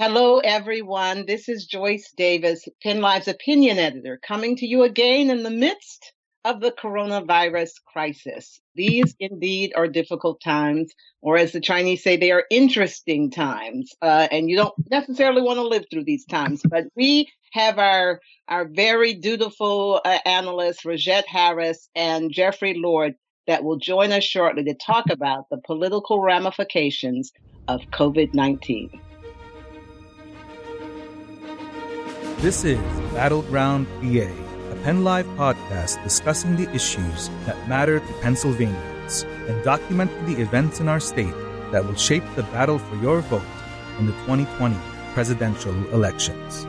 Hello, everyone. This is Joyce Davis, Penn Live's opinion editor, coming to you again in the midst of the coronavirus crisis. These indeed are difficult times, or as the Chinese say, they are interesting times. Uh, and you don't necessarily want to live through these times, but we have our our very dutiful uh, analysts, Rogette Harris and Jeffrey Lord, that will join us shortly to talk about the political ramifications of COVID 19. This is Battleground PA, a Penn Live podcast discussing the issues that matter to Pennsylvanians and documenting the events in our state that will shape the battle for your vote in the 2020 presidential elections.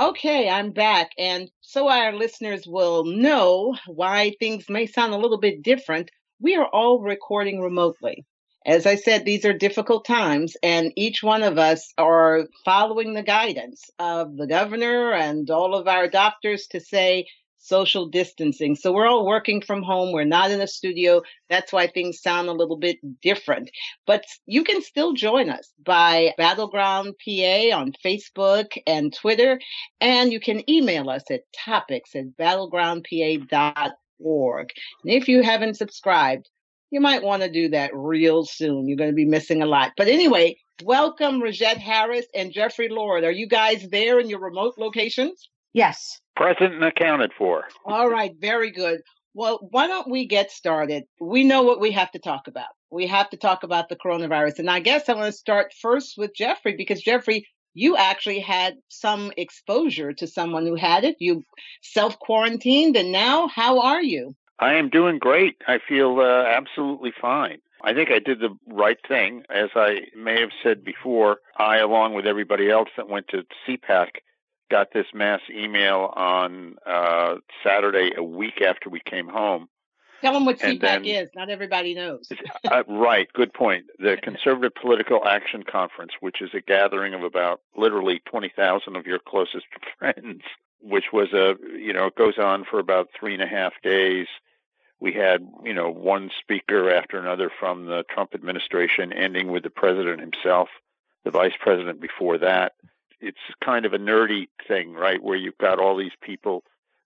Okay, I'm back. And so our listeners will know why things may sound a little bit different. We are all recording remotely. As I said, these are difficult times, and each one of us are following the guidance of the governor and all of our doctors to say social distancing. So we're all working from home. We're not in a studio. That's why things sound a little bit different. But you can still join us by Battleground PA on Facebook and Twitter. And you can email us at topics at battlegroundpa.org. And if you haven't subscribed, you might want to do that real soon. You're going to be missing a lot. But anyway, welcome Rogette Harris and Jeffrey Lord. Are you guys there in your remote locations? Yes. Present and accounted for. All right, very good. Well, why don't we get started? We know what we have to talk about. We have to talk about the coronavirus. And I guess I want to start first with Jeffrey because Jeffrey, you actually had some exposure to someone who had it. You self quarantined, and now how are you? I am doing great. I feel uh, absolutely fine. I think I did the right thing. As I may have said before, I, along with everybody else that went to CPAC, got this mass email on uh, Saturday, a week after we came home. Tell them what CPAC then, is. Not everybody knows. uh, right. Good point. The Conservative Political Action Conference, which is a gathering of about literally 20,000 of your closest friends, which was a, you know, it goes on for about three and a half days we had, you know, one speaker after another from the Trump administration, ending with the president himself, the vice president before that. It's kind of a nerdy thing, right, where you've got all these people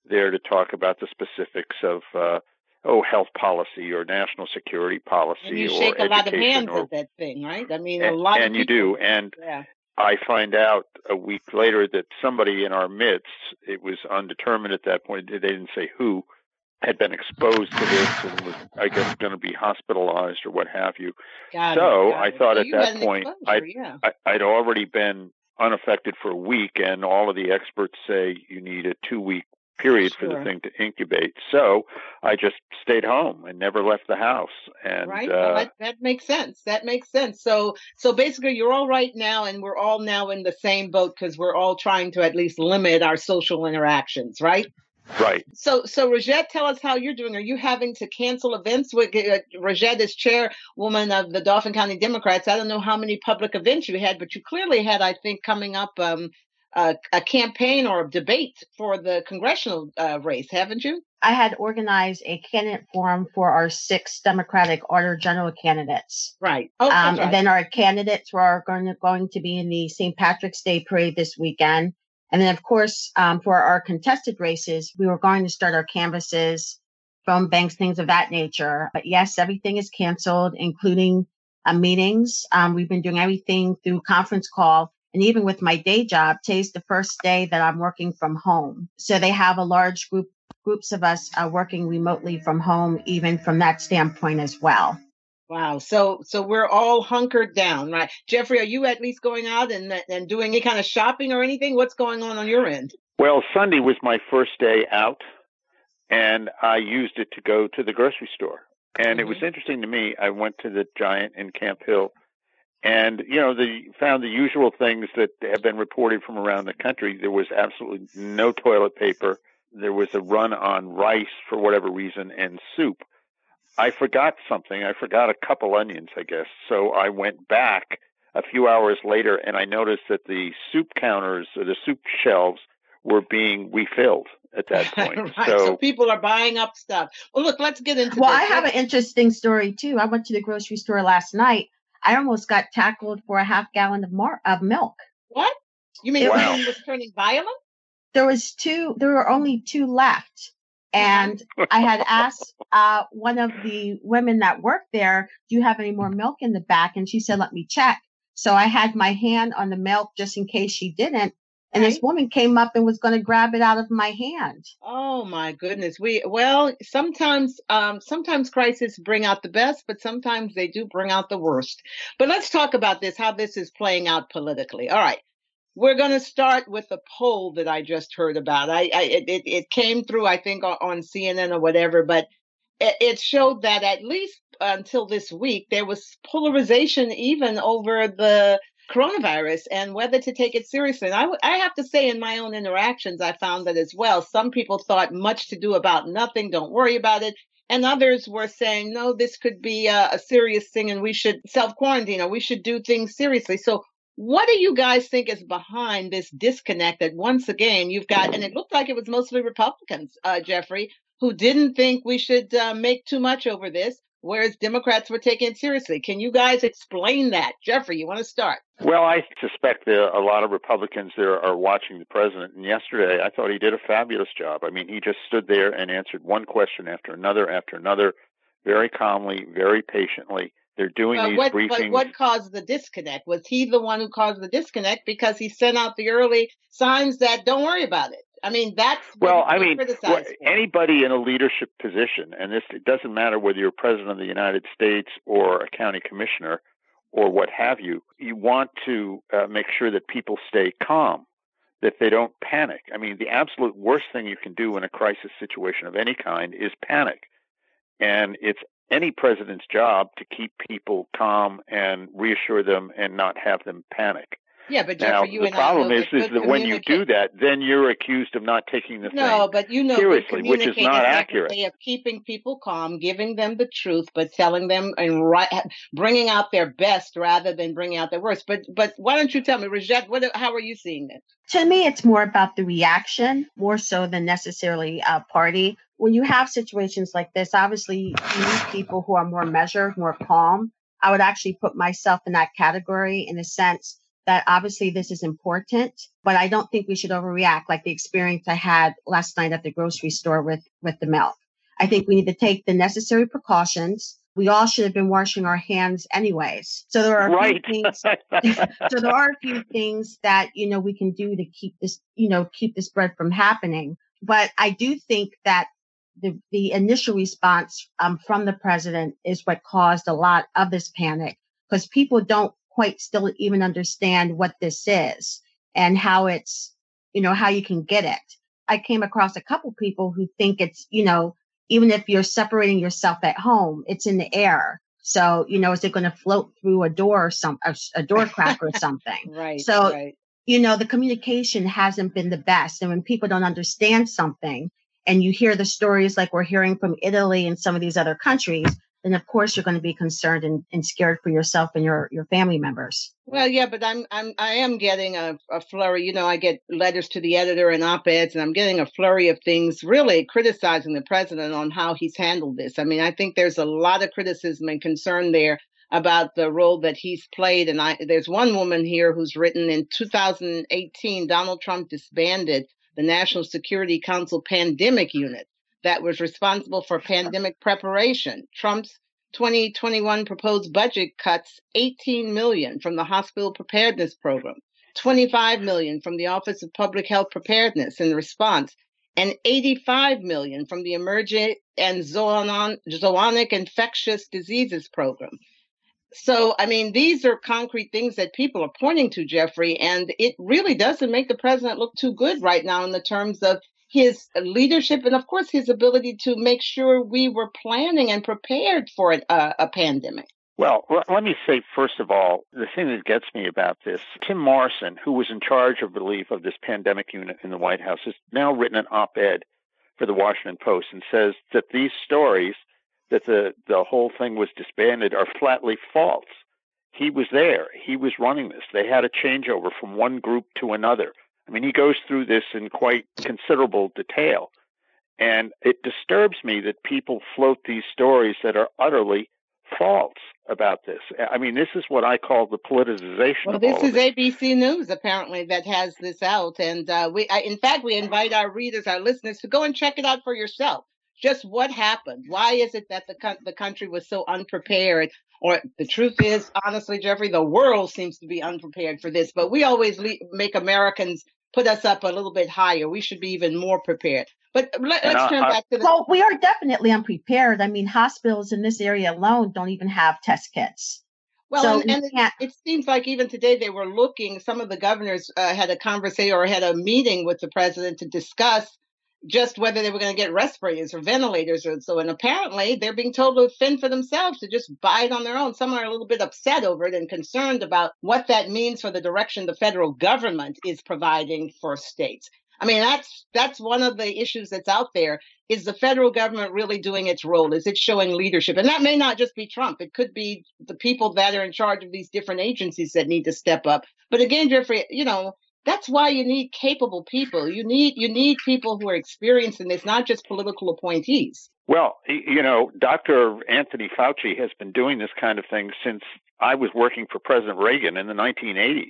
there to talk about the specifics of, uh, oh, health policy or national security policy and you or shake a lot of hands or, at that thing, right? I mean, and, a lot and you do, and yeah. I find out a week later that somebody in our midst, it was undetermined at that point, they didn't say who, had been exposed to this and was, I guess, going to be hospitalized or what have you. Got so it, I it. thought so at that point I'd, yeah. I, I'd already been unaffected for a week, and all of the experts say you need a two week period sure. for the thing to incubate. So I just stayed home and never left the house. And right, uh, well, that, that makes sense. That makes sense. So, so basically, you're all right now, and we're all now in the same boat because we're all trying to at least limit our social interactions, right? Right. So, so Rogette, tell us how you're doing. Are you having to cancel events? With uh, Rogette is chairwoman of the Dauphin County Democrats. I don't know how many public events you had, but you clearly had, I think, coming up um, a, a campaign or a debate for the congressional uh, race, haven't you? I had organized a candidate forum for our six Democratic Auditor General candidates. Right. Oh, um, right. And then our candidates were going to, going to be in the St. Patrick's Day parade this weekend. And then, of course, um, for our contested races, we were going to start our canvases, phone banks, things of that nature. But yes, everything is canceled, including uh, meetings. Um, we've been doing everything through conference call. And even with my day job, today's the first day that I'm working from home. So they have a large group, groups of us uh, working remotely from home, even from that standpoint as well. Wow. So so we're all hunkered down, right? Jeffrey, are you at least going out and and doing any kind of shopping or anything? What's going on on your end? Well, Sunday was my first day out, and I used it to go to the grocery store. And mm-hmm. it was interesting to me. I went to the Giant in Camp Hill, and you know, the found the usual things that have been reported from around the country. There was absolutely no toilet paper. There was a run on rice for whatever reason and soup. I forgot something. I forgot a couple onions, I guess. So I went back a few hours later and I noticed that the soup counters or the soup shelves were being refilled at that point. right. so, so, people are buying up stuff. Well, look, let's get into. Well, this. I have an interesting story too. I went to the grocery store last night. I almost got tackled for a half gallon of, mar- of milk. What? You mean Wow. someone was turning violent? There was two. There were only two left, and I had asked uh, one of the women that worked there, "Do you have any more milk in the back?" And she said, "Let me check." So I had my hand on the milk just in case she didn't. And this woman came up and was going to grab it out of my hand. Oh my goodness. We well, sometimes um sometimes crises bring out the best, but sometimes they do bring out the worst. But let's talk about this how this is playing out politically. All right. We're going to start with the poll that I just heard about. I, I it, it came through I think on, on CNN or whatever, but it, it showed that at least until this week there was polarization even over the coronavirus and whether to take it seriously. And I, w- I have to say, in my own interactions, I found that as well. Some people thought much to do about nothing, don't worry about it. And others were saying, no, this could be a, a serious thing and we should self quarantine or we should do things seriously. So, what do you guys think is behind this disconnect that once again you've got, and it looked like it was mostly Republicans, uh, Jeffrey, who didn't think we should uh, make too much over this, whereas Democrats were taking it seriously. Can you guys explain that? Jeffrey, you want to start? Well, I suspect that a lot of Republicans there are watching the president. And yesterday, I thought he did a fabulous job. I mean, he just stood there and answered one question after another after another, very calmly, very patiently. They're doing But these what, briefings. but what caused the disconnect? Was he the one who caused the disconnect because he sent out the early signs that don't worry about it? I mean, that's what Well, I mean, for. anybody in a leadership position, and this it doesn't matter whether you're president of the United States or a county commissioner or what have you, you want to uh, make sure that people stay calm, that they don't panic. I mean, the absolute worst thing you can do in a crisis situation of any kind is panic. And it's any president's job to keep people calm and reassure them and not have them panic. yeah, but Now, you the and problem I know is, that is that when you do that, then you're accused of not taking the No, thing. but you know, seriously, which is not communicators have a accurate. way of keeping people calm, giving them the truth, but telling them and right, bringing out their best rather than bringing out their worst. But but why don't you tell me, Rogette, what how are you seeing this? To me, it's more about the reaction more so than necessarily a party. When you have situations like this, obviously you need people who are more measured, more calm. I would actually put myself in that category in a sense that obviously this is important, but I don't think we should overreact like the experience I had last night at the grocery store with, with the milk. I think we need to take the necessary precautions. We all should have been washing our hands anyways. So there are a few right. things so there are a few things that you know we can do to keep this you know keep the spread from happening but i do think that the the initial response um, from the president is what caused a lot of this panic because people don't quite still even understand what this is and how it's you know how you can get it i came across a couple people who think it's you know even if you're separating yourself at home it's in the air so you know is it going to float through a door or some a, a door crack or something Right. So- right. you know, the communication hasn't been the best. And when people don't understand something and you hear the stories like we're hearing from Italy and some of these other countries, then of course you're going to be concerned and, and scared for yourself and your, your family members. Well, yeah, but I'm I'm I am getting a, a flurry. You know, I get letters to the editor and op-eds, and I'm getting a flurry of things really criticizing the president on how he's handled this. I mean, I think there's a lot of criticism and concern there about the role that he's played. And I there's one woman here who's written in 2018, Donald Trump disbanded the National Security Council Pandemic Unit that was responsible for pandemic preparation. Trump's 2021 proposed budget cuts 18 million from the hospital preparedness program, 25 million from the Office of Public Health Preparedness in response, and 85 million from the Emergent and Zoonotic Infectious Diseases program. So, I mean, these are concrete things that people are pointing to, Jeffrey, and it really doesn't make the president look too good right now in the terms of his leadership and, of course, his ability to make sure we were planning and prepared for an, uh, a pandemic. Well, let me say, first of all, the thing that gets me about this Tim Morrison, who was in charge of relief of this pandemic unit in the White House, has now written an op ed for the Washington Post and says that these stories that the, the whole thing was disbanded are flatly false. He was there, he was running this. They had a changeover from one group to another. I mean, he goes through this in quite considerable detail. And it disturbs me that people float these stories that are utterly false. about this. I mean, this is what I call the politicization. Well, this is. ABC News apparently that has this out, and uh, we, I, in fact, we invite our readers, our listeners, to go and check it out for yourself. Just what happened? Why is it that the the country was so unprepared? Or the truth is, honestly, Jeffrey, the world seems to be unprepared for this. But we always le- make Americans put us up a little bit higher. We should be even more prepared. But let, us turn back to the. Well, we are definitely unprepared. I mean, hospitals in this area alone don't even have test kits. Well, so and, and it, it, seems like even today they were looking. Some of the governors uh, had a conversation or had a meeting with the president to discuss just whether they were going to get respirators or ventilators or so. And apparently they're being told to fend for themselves to just buy it on their own. Some are a little bit upset over it and concerned about what that means for the direction the federal government is providing for states. I mean, that's that's one of the issues that's out there. Is the federal government really doing its role? Is it showing leadership? And that may not just be Trump. It could be the people that are in charge of these different agencies that need to step up. But again, Jeffrey, you know, that's why you need capable people. You need you need people who are experienced in this, not just political appointees. Well, you know, Dr. Anthony Fauci has been doing this kind of thing since I was working for President Reagan in the 1980s.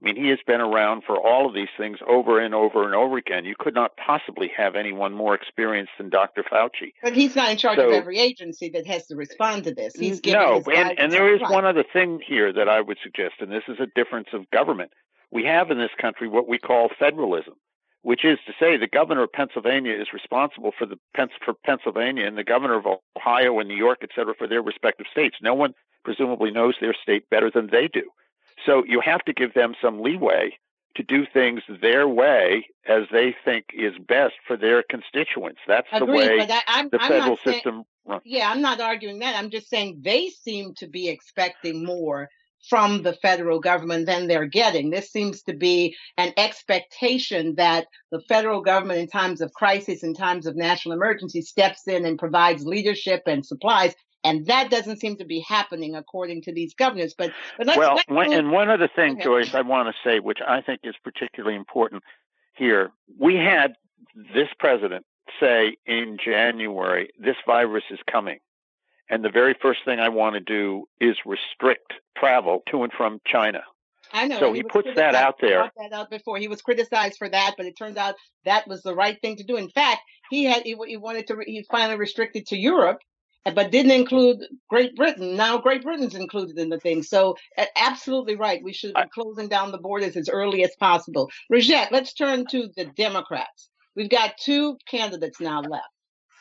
I mean, he has been around for all of these things over and over and over again. You could not possibly have anyone more experienced than Dr. Fauci. But he's not in charge so, of every agency that has to respond to this. He's no, and, and there is one other thing here that I would suggest, and this is a difference of government we have in this country what we call federalism, which is to say the governor of Pennsylvania is responsible for the for Pennsylvania and the governor of Ohio and New York, et cetera, for their respective states. No one presumably knows their state better than they do. So you have to give them some leeway to do things their way as they think is best for their constituents. That's Agreed, the way I, I'm, the federal saying, system runs. Yeah, I'm not arguing that. I'm just saying they seem to be expecting more from the federal government than they're getting. This seems to be an expectation that the federal government in times of crisis, in times of national emergency, steps in and provides leadership and supplies. And that doesn't seem to be happening according to these governors. But, but let's, well, let's one, and one other thing, okay. Joyce, I want to say, which I think is particularly important here. We had this president say in January, this virus is coming. And the very first thing I want to do is restrict travel to and from China. I know. So he, he puts that out there. That out before he was criticized for that, but it turns out that was the right thing to do. In fact, he had he, he wanted to he finally restricted to Europe, but didn't include Great Britain. Now Great Britain's included in the thing. So absolutely right. We should be closing down the borders as early as possible. Rogette, let's turn to the Democrats. We've got two candidates now left.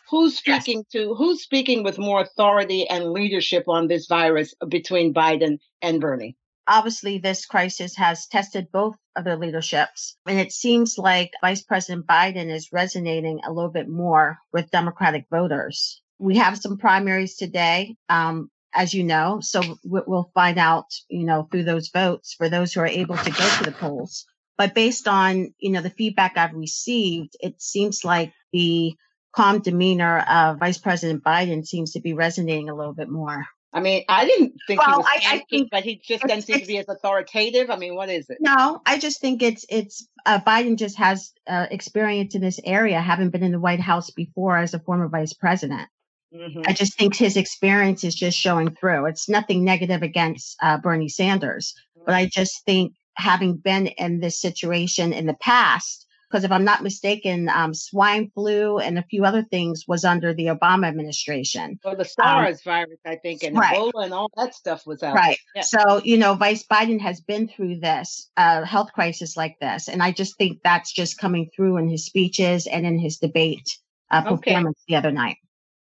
Who's speaking yes. to who's speaking with more authority and leadership on this virus between Biden and Bernie? Obviously, this crisis has tested both of their leaderships. And it seems like Vice President Biden is resonating a little bit more with Democratic voters. We have some primaries today, um, as you know, so we'll find out, you know, through those votes for those who are able to go to the polls. But based on, you know, the feedback I've received, it seems like the calm demeanor of Vice President Biden seems to be resonating a little bit more. I mean, I didn't think well, he was I, I think but he just doesn't seem to be as authoritative. I mean, what is it? No, I just think it's it's uh, Biden just has uh, experience in this area, having been in the White House before as a former vice president. Mm-hmm. I just think his experience is just showing through. It's nothing negative against uh, Bernie Sanders, mm-hmm. but I just think having been in this situation in the past, because if I'm not mistaken, um, swine flu and a few other things was under the Obama administration. Or the um, SARS um, virus, I think, and right. Ebola and all that stuff was out. Right. Yeah. So, you know, Vice Biden has been through this uh, health crisis like this. And I just think that's just coming through in his speeches and in his debate uh, performance okay. the other night.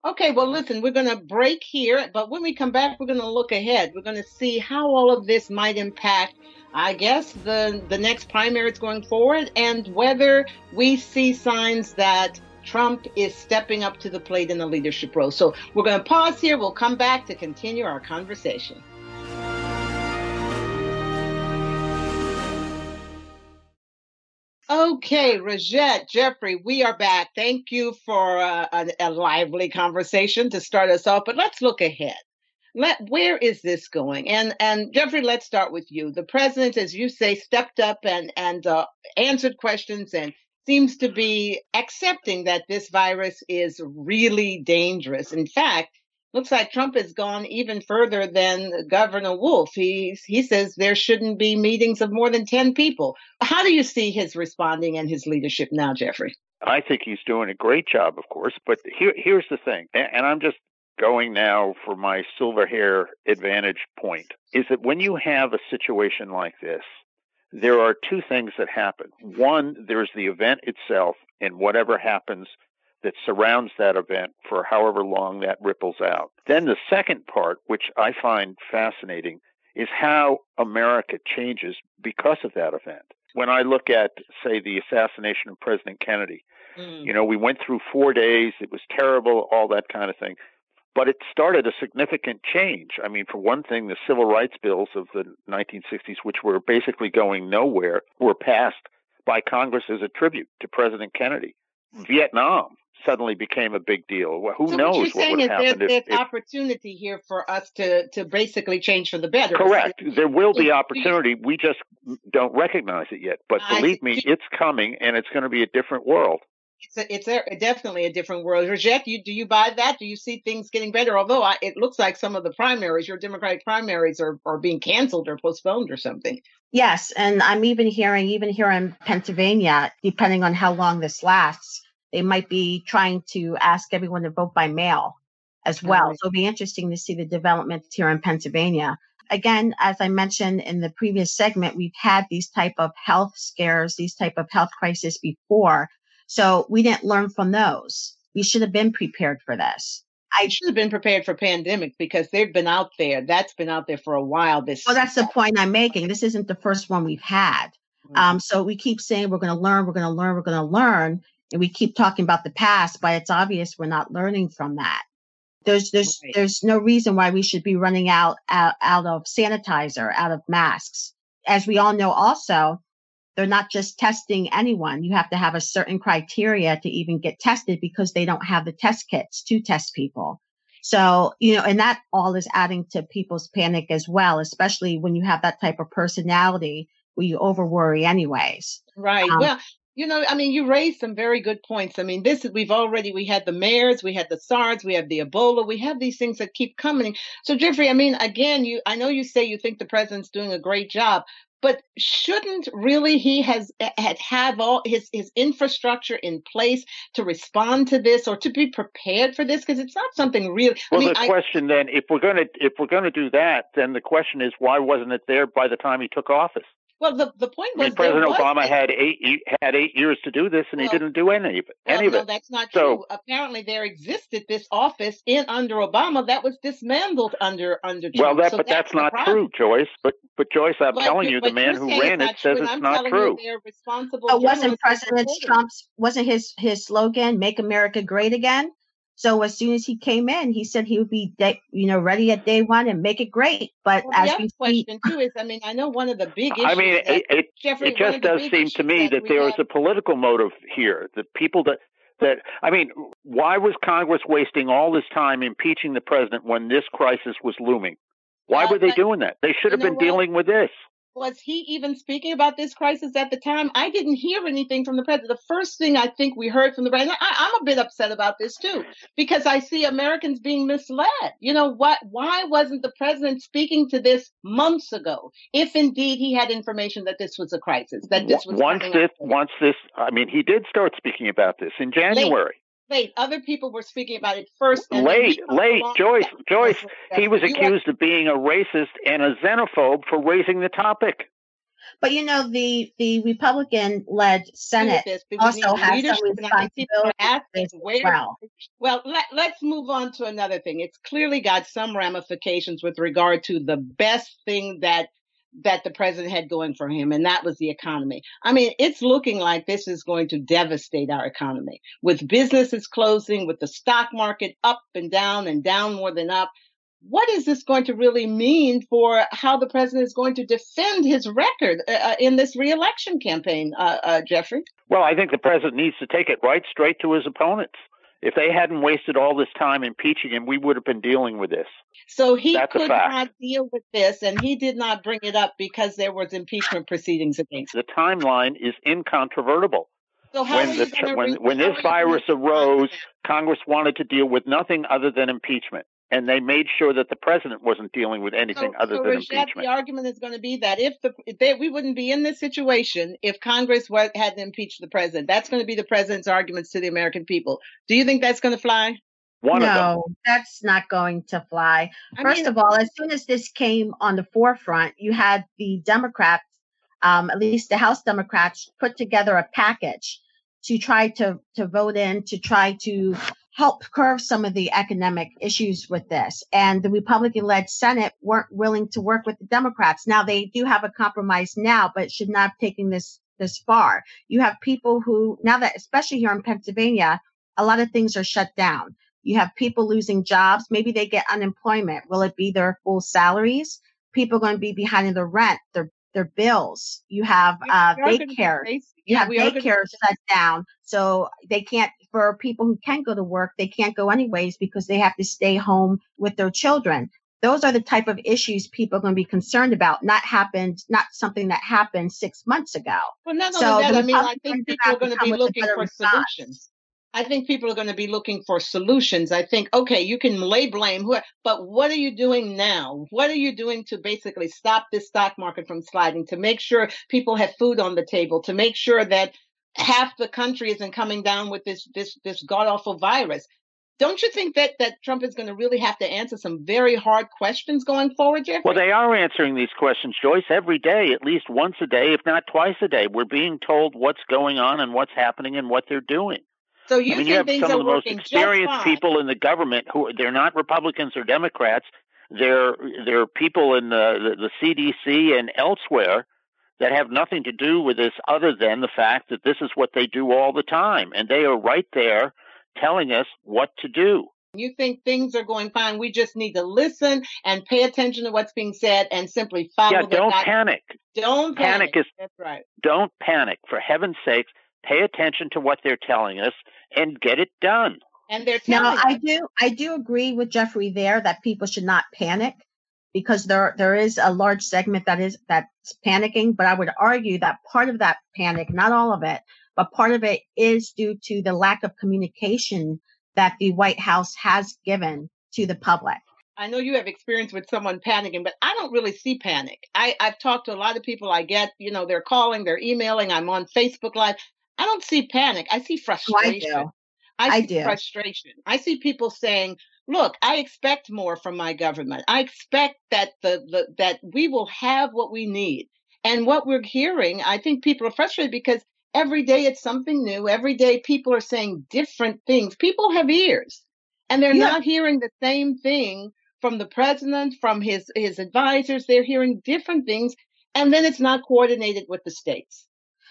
Okay, well, listen, we're going to break here, but when we come back, we're going to look ahead. We're going to see how all of this might impact I guess the the next primaries going forward, and whether we see signs that Trump is stepping up to the plate in the leadership role. So we're going to pause here. We'll come back to continue our conversation. Okay, Rogette, Jeffrey, we are back. Thank you for uh, a, a lively conversation to start us off, but let's look ahead let where is this going? And and Jeffrey, let's start with you. The president, as you say, stepped up and and uh, answered questions and seems to be accepting that this virus is really dangerous. In fact, looks like Trump has gone even further than Governor Wolf. He he says there shouldn't be meetings of more than 10 people. How do you see his responding and his leadership now, Jeffrey? I think he's doing a great job, of course. But here, here's the thing, and I'm just going now for my silver hair advantage point is that when you have a situation like this, there are two things that happen. One, there's the event itself and whatever happens that surrounds that event for however long that ripples out. Then the second part, which I find fascinating, is how America changes because of that event. When I look at, say, the assassination of President Kennedy, mm. you know, we went through four days, it was terrible, all that kind of thing. But it started a significant change. I mean, for one thing, the civil rights bills of the 1960s, which were basically going nowhere, were passed by Congress as a tribute to President Kennedy. Vietnam suddenly became a big deal. Well, who so knows what, what would have happened? There's, if, there's if, opportunity here for us to to basically change for the better. Correct. There will be opportunity. We just don't recognize it yet. But believe me, it's coming, and it's going to be a different world. It's a, it's a, definitely a different world. Rogette, you do you buy that? Do you see things getting better? Although I, it looks like some of the primaries, your Democratic primaries, are are being canceled or postponed or something. Yes, and I'm even hearing, even here in Pennsylvania, depending on how long this lasts, they might be trying to ask everyone to vote by mail as well. Right. So it'll be interesting to see the developments here in Pennsylvania. Again, as I mentioned in the previous segment, we've had these type of health scares, these type of health crises before. So we didn't learn from those. We should have been prepared for this. I should have been prepared for pandemics because they've been out there. That's been out there for a while. This well, that's the point I'm making. This isn't the first one we've had. Um, so we keep saying we're going to learn, we're going to learn, we're going to learn, and we keep talking about the past, but it's obvious we're not learning from that. There's there's right. there's no reason why we should be running out, out out of sanitizer, out of masks. As we all know, also they're not just testing anyone. You have to have a certain criteria to even get tested because they don't have the test kits to test people. So, you know, and that all is adding to people's panic as well, especially when you have that type of personality where you over worry anyways. Right. Um, well, you know, I mean, you raised some very good points. I mean, this is, we've already, we had the MERS, we had the SARS, we have the Ebola, we have these things that keep coming. So, Jeffrey, I mean, again, you, I know you say you think the president's doing a great job, but shouldn't really he has had have all his his infrastructure in place to respond to this or to be prepared for this because it's not something real. Well, I mean, the question then, if we're going to if we're going to do that, then the question is why wasn't it there by the time he took office? Well, the, the point was I mean, President Obama had eight had eight years to do this, and well, he didn't do any of it. Well, any no, of it. that's not so, true. Apparently, there existed this office in under Obama that was dismantled under under Trump. Well, that, so but that's, that's not true, Joyce. But but Joyce, I'm but, telling you, the man who ran it says it's not true. they're responsible. But wasn't President Trump's wasn't his his slogan "Make America Great Again"? So as soon as he came in, he said he would be, day, you know, ready at day one and make it great. But well, as the we question too is, I mean, I know one of the big issues. I mean, that, it, Jeffrey, it just does seem to me that, that there is a political motive here. The people that that I mean, why was Congress wasting all this time impeaching the president when this crisis was looming? Why were they doing that? They should have been dealing with this was he even speaking about this crisis at the time? I didn't hear anything from the president. The first thing I think we heard from the president, I, am a bit upset about this too, because I see Americans being misled. You know what? Why wasn't the president speaking to this months ago, if indeed he had information that this was a crisis, that this was once this, once this. I mean, he did start speaking about this in January. Late. Other people were speaking about it first. late, late. Joyce, Joyce. He was accused of being a racist and a xenophobe for raising the topic. But you know, the the Republican-led Senate also has some responsibility as well. Well, let, let's move on to another thing. It's clearly got some ramifications with regard to the best thing that that the president had going for him, and that was the economy. I mean, it's looking like this is going to devastate our economy with businesses closing, with the stock market up and down and down more than up. What is this going to really mean for how the president is going to defend his record uh, uh in this reelection campaign, uh, uh, Jeffrey? Well, I think the president needs to take it right straight to his opponents. If they hadn't wasted all this time impeaching him, we would have been dealing with this. So he That's could not deal with this, and he did not bring it up because there was impeachment proceedings against. him. The timeline is incontrovertible. So when, the, when, when this virus arose, Congress wanted to deal with nothing other than impeachment. And they made sure that the president wasn't dealing with anything so, other so than Rashad, impeachment. The argument is going to be that if the they, we wouldn't be in this situation if Congress hadn't impeached the president. That's going to be the president's arguments to the American people. Do you think that's going to fly? One no, that's not going to fly. I First mean, of all, as soon as this came on the forefront, you had the Democrats, um, at least the House Democrats, put together a package to try to to vote in to try to help curb some of the economic issues with this. And the Republican led Senate weren't willing to work with the Democrats. Now they do have a compromise now, but should not have taken this this far. You have people who now that especially here in Pennsylvania, a lot of things are shut down. You have people losing jobs. Maybe they get unemployment. Will it be their full salaries? People are going to be behind in the rent, their their bills. You have uh, daycare. You yeah, have daycare shut down, so they can't. For people who can go to work, they can't go anyways because they have to stay home with their children. Those are the type of issues people are going to be concerned about. Not happened, not something that happened six months ago. Well, not only so that, I mean, I think people are going to be looking for solutions. I think people are going to be looking for solutions. I think, okay, you can lay blame, but what are you doing now? What are you doing to basically stop this stock market from sliding, to make sure people have food on the table, to make sure that half the country isn't coming down with this this this god awful virus? Don't you think that that Trump is going to really have to answer some very hard questions going forward, Jeffrey? Well, they are answering these questions, Joyce, every day, at least once a day, if not twice a day. We're being told what's going on and what's happening and what they're doing. So you, I mean, you have some of the most experienced people in the government who they're not Republicans or Democrats. They're they're people in the, the, the CDC and elsewhere that have nothing to do with this other than the fact that this is what they do all the time, and they are right there telling us what to do. You think things are going fine. We just need to listen and pay attention to what's being said and simply follow. Yeah, don't panic. Don't panic. panic. Is, That's right. Don't panic. For heaven's sakes, pay attention to what they're telling us and get it done. And they're telling now, I do I do agree with Jeffrey there that people should not panic because there there is a large segment that is that's panicking, but I would argue that part of that panic, not all of it, but part of it is due to the lack of communication that the White House has given to the public. I know you have experience with someone panicking, but I don't really see panic. I, I've talked to a lot of people I get, you know, they're calling, they're emailing, I'm on Facebook Live. I don't see panic. I see frustration. Oh, I do. I see do. frustration. I see people saying, "Look, I expect more from my government. I expect that the, the that we will have what we need." And what we're hearing, I think people are frustrated because every day it's something new. Every day people are saying different things. People have ears, and they're yeah. not hearing the same thing from the president, from his his advisors. They're hearing different things, and then it's not coordinated with the states.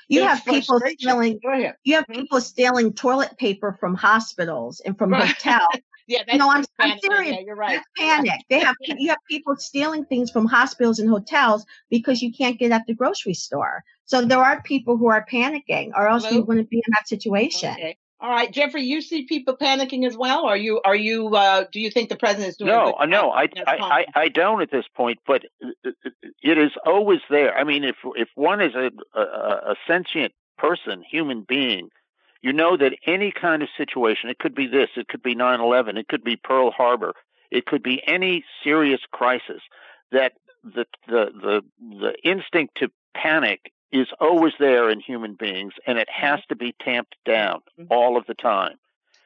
You have people stealing. You have people stealing toilet paper from hospitals and from right. hotels. yeah, that's no, I'm, I'm serious. Yeah, you're right. That's panic. They have you have people stealing things from hospitals and hotels because you can't get at the grocery store. So there are people who are panicking, or else Hello? you wouldn't be in that situation. Okay. All right, Jeffrey, you see people panicking as well. Are you? Are you? Uh, do you think the president is doing? No, uh, no, I, I, I, I, don't at this point. But uh, uh, it is always there. I mean, if if one is a, a, a sentient person, human being, you know that any kind of situation, it could be this, it could be 9/11, it could be Pearl Harbor, it could be any serious crisis. That the the the the instinct to panic is always there in human beings and it has mm-hmm. to be tamped down mm-hmm. all of the time.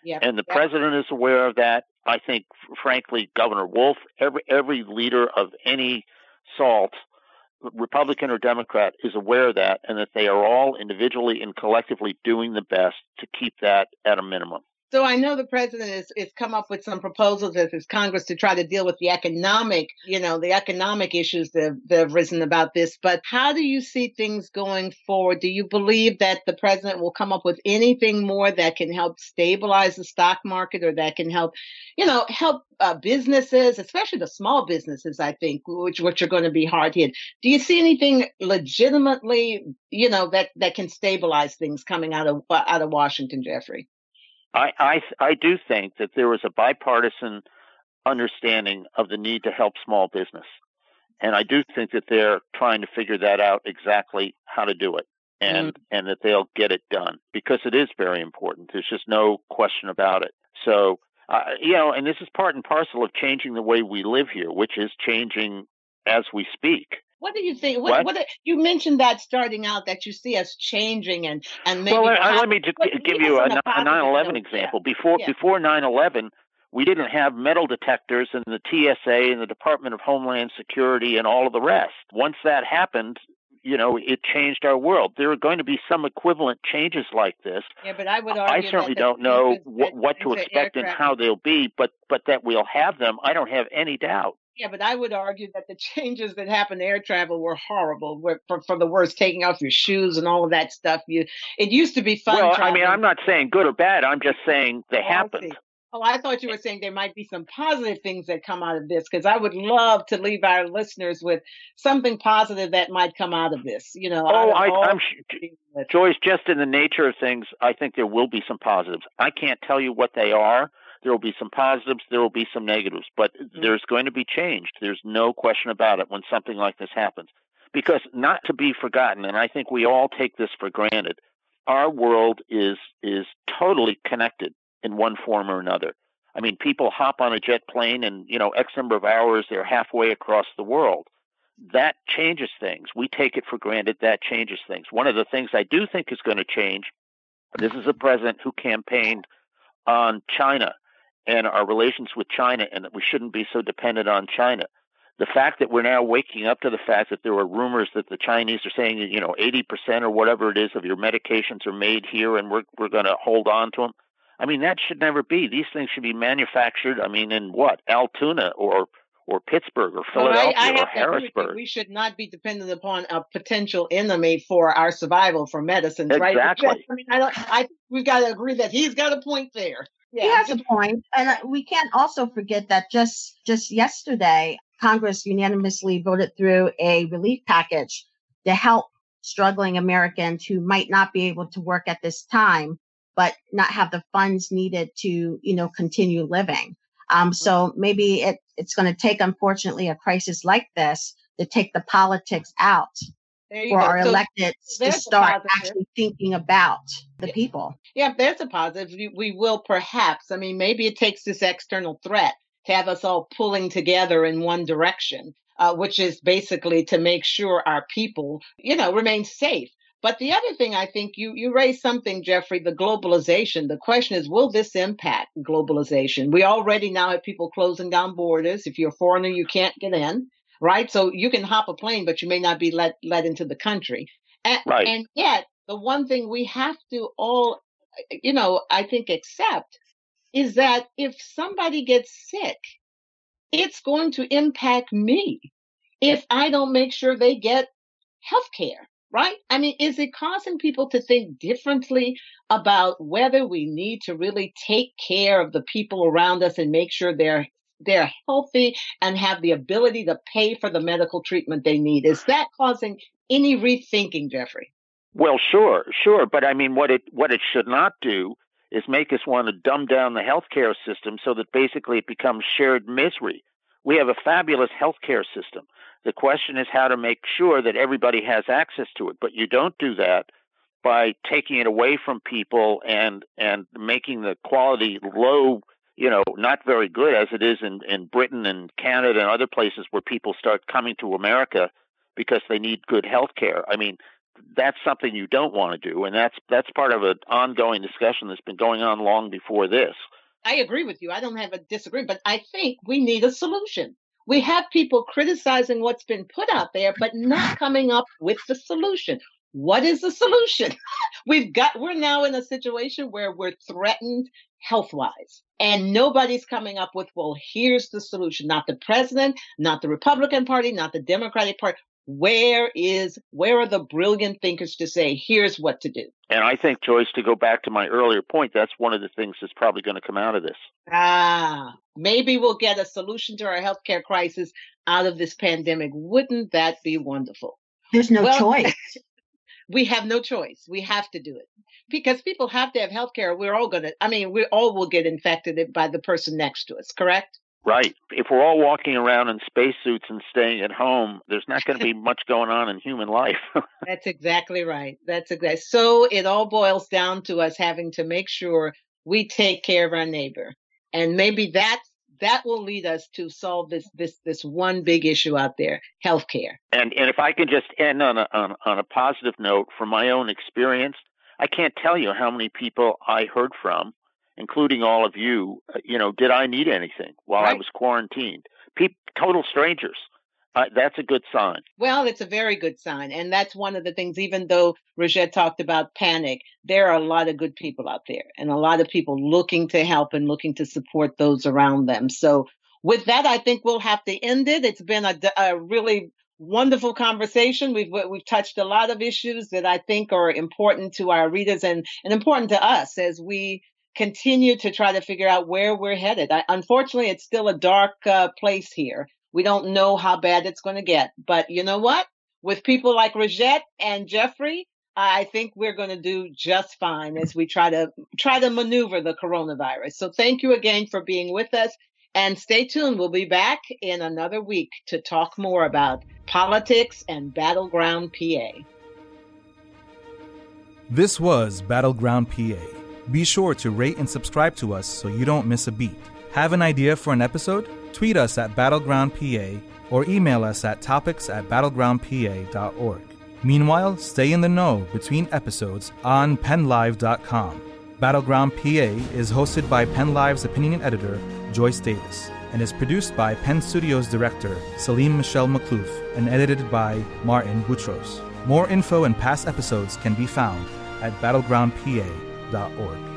Yeah. And the yeah. president is aware of that. I think, frankly, Governor Wolf, every every leader of any salt, Republican or Democrat, is aware of that, and that they are all individually and collectively doing the best to keep that at a minimum. So I know the president has, has come up with some proposals as his Congress to try to deal with the economic, you know, the economic issues that, that have risen about this. But how do you see things going forward? Do you believe that the president will come up with anything more that can help stabilize the stock market or that can help, you know, help uh, businesses, especially the small businesses, I think, which which are going to be hard hit. Do you see anything legitimately, you know, that that can stabilize things coming out of out of Washington, Jeffrey? I, I I do think that there was a bipartisan understanding of the need to help small business, and I do think that they're trying to figure that out exactly how to do it, and mm. and that they'll get it done because it is very important. There's just no question about it. So uh, you know, and this is part and parcel of changing the way we live here, which is changing as we speak. What do you think? What, what? what you mentioned that starting out that you see us changing and and maybe. Well, uh, let me just give you a, a 9/11 example. Yeah. Before yeah. before 9/11, we didn't have metal detectors in the TSA and the Department of Homeland Security and all of the rest. Once that happened, you know, it changed our world. There are going to be some equivalent changes like this. Yeah, but I would argue I certainly don't know what, what to expect and how they'll be, but but that we'll have them, I don't have any doubt. Yeah, but I would argue that the changes that happened to air travel were horrible. For, for the worst, taking off your shoes and all of that stuff. You, it used to be fun. Well, traveling. I mean, I'm not saying good or bad. I'm just saying they oh, happened. Oh, I thought you were saying there might be some positive things that come out of this because I would love to leave our listeners with something positive that might come out of this. You know. Oh, I, am Joyce. Just in the nature of things, I think there will be some positives. I can't tell you what they are. There will be some positives. There will be some negatives, but mm-hmm. there's going to be change. There's no question about it when something like this happens. Because not to be forgotten, and I think we all take this for granted, our world is is totally connected in one form or another. I mean, people hop on a jet plane and, you know, X number of hours, they're halfway across the world. That changes things. We take it for granted. That changes things. One of the things I do think is going to change this is a president who campaigned on China and our relations with China, and that we shouldn't be so dependent on China. The fact that we're now waking up to the fact that there were rumors that the Chinese are saying, you know, 80% or whatever it is of your medications are made here, and we're we're going to hold on to them. I mean, that should never be. These things should be manufactured. I mean, in what Altoona or or Pittsburgh or Philadelphia well, I, I or Harrisburg. We should not be dependent upon a potential enemy for our survival for medicines, exactly. right? Exactly. I mean, I, I we've got to agree that he's got a point there. Yeah. He has a point, and we can't also forget that just just yesterday, Congress unanimously voted through a relief package to help struggling Americans who might not be able to work at this time but not have the funds needed to, you know, continue living. Um, so maybe it, it's going to take, unfortunately, a crisis like this to take the politics out for go. our so electeds to start actually thinking about the people. Yeah, there's a positive. We will perhaps, I mean, maybe it takes this external threat to have us all pulling together in one direction, uh, which is basically to make sure our people, you know, remain safe. But the other thing I think you, you raised something, Jeffrey, the globalization. The question is, will this impact globalization? We already now have people closing down borders. If you're a foreigner, you can't get in, right? So you can hop a plane, but you may not be let, let into the country. And, right. and yet, the one thing we have to all, you know, I think accept is that if somebody gets sick, it's going to impact me if I don't make sure they get health care right? I mean, is it causing people to think differently about whether we need to really take care of the people around us and make sure they're they're healthy and have the ability to pay for the medical treatment they need? Is that causing any rethinking, Jeffrey? Well, sure, sure, but I mean, what it what it should not do is make us want to dumb down the healthcare system so that basically it becomes shared misery. We have a fabulous healthcare system. The question is how to make sure that everybody has access to it. But you don't do that by taking it away from people and and making the quality low, you know, not very good as it is in, in Britain and Canada and other places where people start coming to America because they need good health care. I mean, that's something you don't want to do, and that's that's part of an ongoing discussion that's been going on long before this. I agree with you. I don't have a disagreement, but I think we need a solution we have people criticizing what's been put out there, but not coming up with the solution. What is the solution? We've got, we're now in a situation where we're threatened health wise and nobody's coming up with, well, here's the solution. Not the president, not the Republican party, not the Democratic party. Where is, where are the brilliant thinkers to say, here's what to do? And I think, Joyce, to go back to my earlier point, that's one of the things that's probably going to come out of this. Ah, maybe we'll get a solution to our healthcare crisis out of this pandemic. Wouldn't that be wonderful? There's no well, choice. we have no choice. We have to do it because people have to have healthcare. We're all going to, I mean, we all will get infected by the person next to us, correct? Right. If we're all walking around in spacesuits and staying at home, there's not going to be much going on in human life. That's exactly right. That's exactly. So it all boils down to us having to make sure we take care of our neighbor. And maybe that's that will lead us to solve this this this one big issue out there, healthcare. And and if I can just end on a on, on a positive note from my own experience, I can't tell you how many people I heard from, including all of you. Uh, you know, did I need anything while right. I was quarantined? People, total strangers. Uh, that's a good sign. Well, it's a very good sign. And that's one of the things, even though Rogette talked about panic, there are a lot of good people out there and a lot of people looking to help and looking to support those around them. So, with that, I think we'll have to end it. It's been a, a really wonderful conversation. We've we've touched a lot of issues that I think are important to our readers and, and important to us as we continue to try to figure out where we're headed. I, unfortunately, it's still a dark uh, place here. We don't know how bad it's going to get. But you know what? With people like Rogette and Jeffrey, I think we're going to do just fine as we try to try to maneuver the coronavirus. So thank you again for being with us and stay tuned. We'll be back in another week to talk more about politics and battleground PA. This was Battleground PA. Be sure to rate and subscribe to us so you don't miss a beat. Have an idea for an episode? Tweet us at BattlegroundPA or email us at topics at battlegroundpa.org. Meanwhile, stay in the know between episodes on PennLive.com. Battleground PA is hosted by PennLive's opinion editor, Joyce Davis, and is produced by Penn Studios director Salim Michelle McClough and edited by Martin Boutros. More info and past episodes can be found at battlegroundpa.org.